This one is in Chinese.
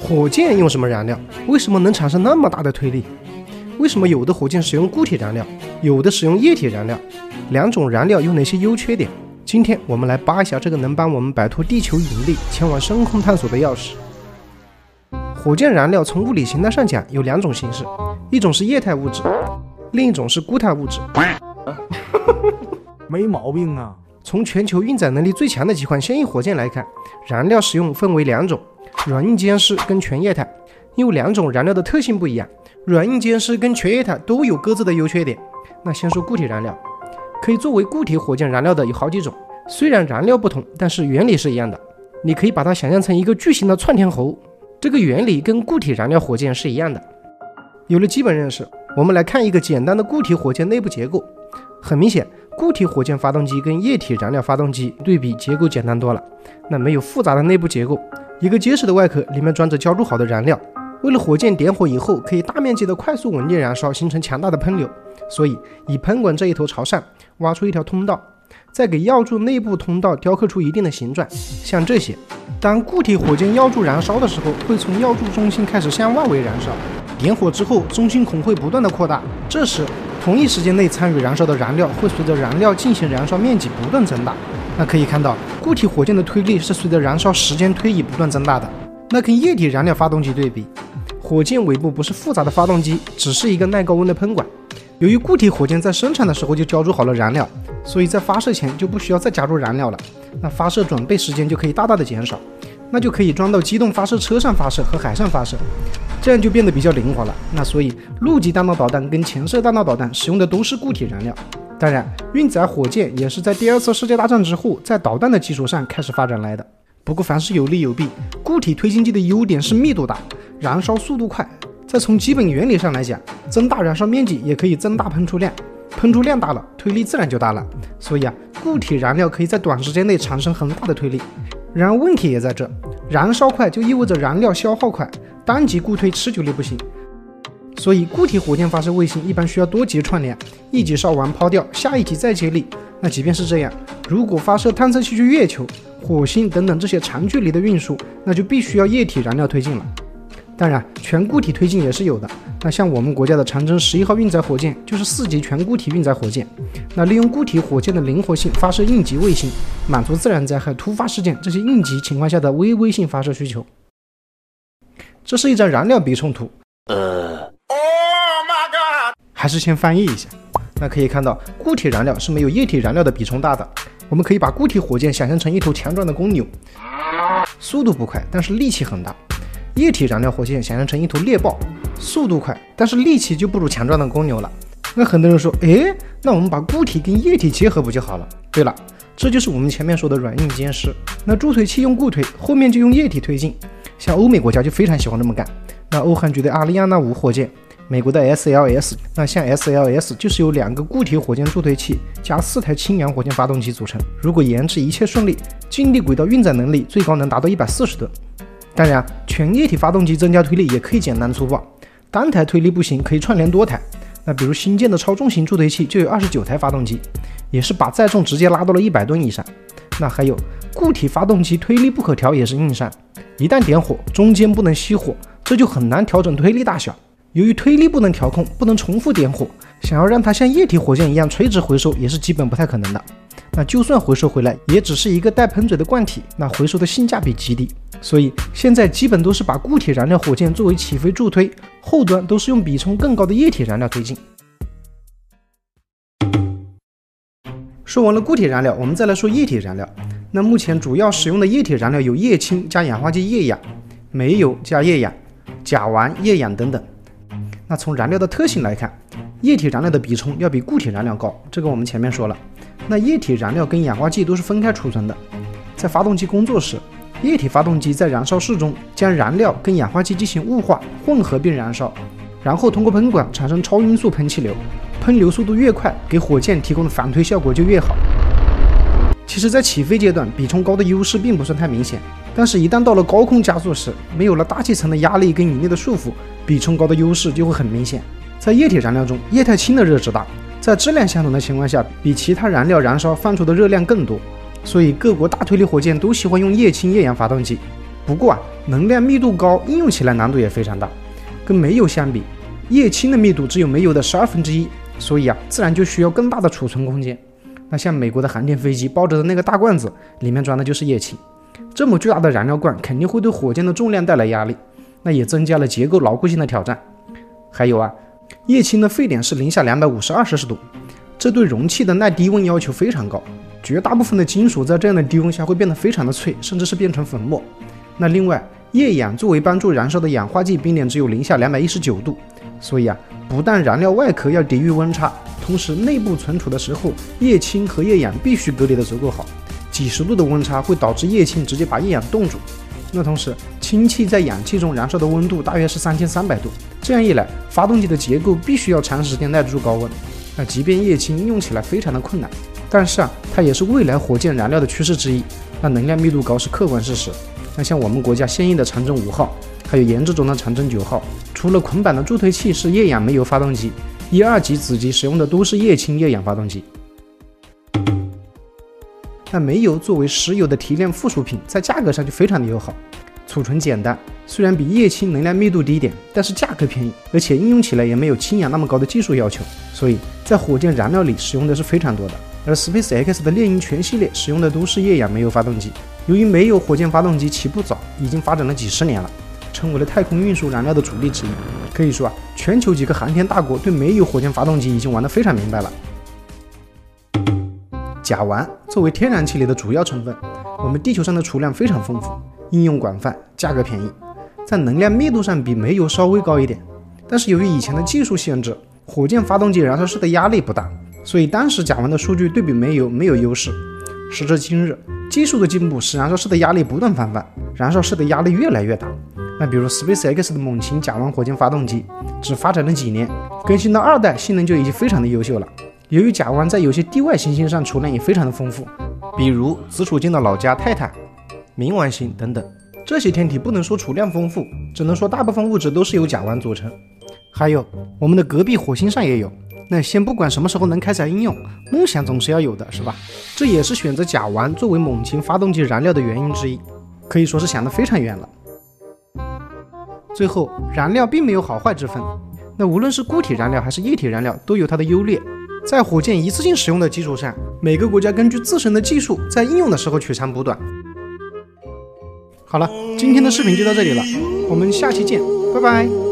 火箭用什么燃料？为什么能产生那么大的推力？为什么有的火箭使用固体燃料，有的使用液体燃料？两种燃料有哪些优缺点？今天我们来扒一下这个能帮我们摆脱地球引力、前往深空探索的钥匙。火箭燃料从物理形态上讲有两种形式，一种是液态物质，另一种是固态物质。没毛病啊！从全球运载能力最强的几款现役火箭来看，燃料使用分为两种：软硬兼施跟全液态。因为两种燃料的特性不一样，软硬兼施跟全液态都有各自的优缺点。那先说固体燃料，可以作为固体火箭燃料的有好几种，虽然燃料不同，但是原理是一样的。你可以把它想象成一个巨型的窜天猴，这个原理跟固体燃料火箭是一样的。有了基本认识，我们来看一个简单的固体火箭内部结构。很明显，固体火箭发动机跟液体燃料发动机对比，结构简单多了。那没有复杂的内部结构，一个结实的外壳，里面装着浇筑好的燃料。为了火箭点火以后可以大面积的快速稳定燃烧，形成强大的喷流，所以以喷管这一头朝上，挖出一条通道，再给药柱内部通道雕刻出一定的形状，像这些。当固体火箭药柱燃烧的时候，会从药柱中心开始向外围燃烧，点火之后，中心孔会不断的扩大，这时。同一时间内参与燃烧的燃料会随着燃料进行燃烧面积不断增大。那可以看到，固体火箭的推力是随着燃烧时间推移不断增大的。那跟液体燃料发动机对比，火箭尾部不是复杂的发动机，只是一个耐高温的喷管。由于固体火箭在生产的时候就浇筑好了燃料，所以在发射前就不需要再加入燃料了。那发射准备时间就可以大大的减少，那就可以装到机动发射车上发射和海上发射。这样就变得比较灵活了。那所以，陆基弹道导弹跟潜射弹道导弹使用的都是固体燃料。当然，运载火箭也是在第二次世界大战之后，在导弹的基础上开始发展来的。不过，凡事有利有弊。固体推进剂的优点是密度大，燃烧速度快。再从基本原理上来讲，增大燃烧面积也可以增大喷出量，喷出量大了，推力自然就大了。所以啊，固体燃料可以在短时间内产生很大的推力。然而问题也在这，燃烧快就意味着燃料消耗快。单级固推持久力不行，所以固体火箭发射卫星一般需要多级串联，一级烧完抛掉，下一级再接力。那即便是这样，如果发射探测器去月球、火星等等这些长距离的运输，那就必须要液体燃料推进了。当然，全固体推进也是有的。那像我们国家的长征十一号运载火箭就是四级全固体运载火箭。那利用固体火箭的灵活性发射应急卫星，满足自然灾害、突发事件这些应急情况下的微微性发射需求。这是一张燃料比冲图，呃，还是先翻译一下。那可以看到，固体燃料是没有液体燃料的比冲大的。我们可以把固体火箭想象成一头强壮的公牛，速度不快，但是力气很大；液体燃料火箭想象成一头猎豹，速度快，但是力气就不如强壮的公牛了。那很多人说，诶，那我们把固体跟液体结合不就好了？对了，这就是我们前面说的软硬兼施。那助推器用固推，后面就用液体推进。像欧美国家就非常喜欢这么干。那欧韩局的阿利亚纳五火箭，美国的 SLS，那像 SLS 就是由两个固体火箭助推器加四台氢氧火箭发动机组成。如果研制一切顺利，近地轨道运载能力最高能达到一百四十吨。当然，全液体发动机增加推力也可以简单粗暴，单台推力不行，可以串联多台。那比如新建的超重型助推器就有二十九台发动机，也是把载重直接拉到了一百吨以上。那还有固体发动机推力不可调也是硬伤。一旦点火，中间不能熄火，这就很难调整推力大小。由于推力不能调控，不能重复点火，想要让它像液体火箭一样垂直回收，也是基本不太可能的。那就算回收回来，也只是一个带喷嘴的罐体，那回收的性价比极低。所以现在基本都是把固体燃料火箭作为起飞助推，后端都是用比冲更高的液体燃料推进。说完了固体燃料，我们再来说液体燃料。那目前主要使用的液体燃料有液氢加氧化剂液氧、煤油加液氧、甲烷液氧等等。那从燃料的特性来看，液体燃料的比冲要比固体燃料高，这个我们前面说了。那液体燃料跟氧化剂都是分开储存的，在发动机工作时，液体发动机在燃烧室中将燃料跟氧化剂进行雾化混合并燃烧，然后通过喷管产生超音速喷气流，喷流速度越快，给火箭提供的反推效果就越好。其实，在起飞阶段，比冲高的优势并不算太明显，但是，一旦到了高空加速时，没有了大气层的压力跟引力的束缚，比冲高的优势就会很明显。在液体燃料中，液态氢的热值大，在质量相同的情况下，比其他燃料燃烧放出的热量更多，所以各国大推力火箭都喜欢用液氢液氧发动机。不过啊，能量密度高，应用起来难度也非常大。跟煤油相比，液氢的密度只有煤油的十二分之一，所以啊，自然就需要更大的储存空间。那像美国的航天飞机抱着的那个大罐子，里面装的就是液氢。这么巨大的燃料罐，肯定会对火箭的重量带来压力，那也增加了结构牢固性的挑战。还有啊，液氢的沸点是零下两百五十二摄氏度，这对容器的耐低温要求非常高。绝大部分的金属在这样的低温下会变得非常的脆，甚至是变成粉末。那另外，液氧作为帮助燃烧的氧化剂，冰点只有零下两百一十九度，所以啊，不但燃料外壳要抵御温差，同时内部存储的时候，液氢和液氧必须隔离的足够好。几十度的温差会导致液氢直接把液氧冻住。那同时，氢气在氧气中燃烧的温度大约是三千三百度，这样一来，发动机的结构必须要长时间耐得住高温。那即便液氢用起来非常的困难。但是啊，它也是未来火箭燃料的趋势之一。那能量密度高是客观事实。那像我们国家现役的长征五号，还有研制中的长征九号，除了捆绑的助推器是液氧煤油发动机，一二级子级使用的都是液氢液氧发动机。那煤油作为石油的提炼附属品，在价格上就非常的友好，储存简单，虽然比液氢能量密度低点，但是价格便宜，而且应用起来也没有氢氧那么高的技术要求，所以在火箭燃料里使用的是非常多的。而 SpaceX 的猎鹰全系列使用的都是液氧煤油发动机。由于煤油火箭发动机起步早，已经发展了几十年了，成为了太空运输燃料的主力之一。可以说啊，全球几个航天大国对煤油火箭发动机已经玩得非常明白了。甲烷作为天然气里的主要成分，我们地球上的储量非常丰富，应用广泛，价格便宜，在能量密度上比煤油稍微高一点。但是由于以前的技术限制，火箭发动机燃烧室的压力不大。所以当时甲烷的数据对比煤油没有优势。时至今日，技术的进步使燃烧室的压力不断翻番，燃烧室的压力越来越大。那比如 SpaceX 的猛禽甲烷火箭发动机，只发展了几年，更新到二代，性能就已经非常的优秀了。由于甲烷在有些地外行星上储量也非常的丰富，比如紫楚金的老家泰坦、冥王星等等，这些天体不能说储量丰富，只能说大部分物质都是由甲烷组成。还有我们的隔壁火星上也有。那先不管什么时候能开采应用，梦想总是要有的，是吧？这也是选择甲烷作为猛禽发动机燃料的原因之一，可以说是想得非常远了。最后，燃料并没有好坏之分，那无论是固体燃料还是液体燃料，都有它的优劣。在火箭一次性使用的基础上，每个国家根据自身的技术，在应用的时候取长补短。好了，今天的视频就到这里了，我们下期见，拜拜。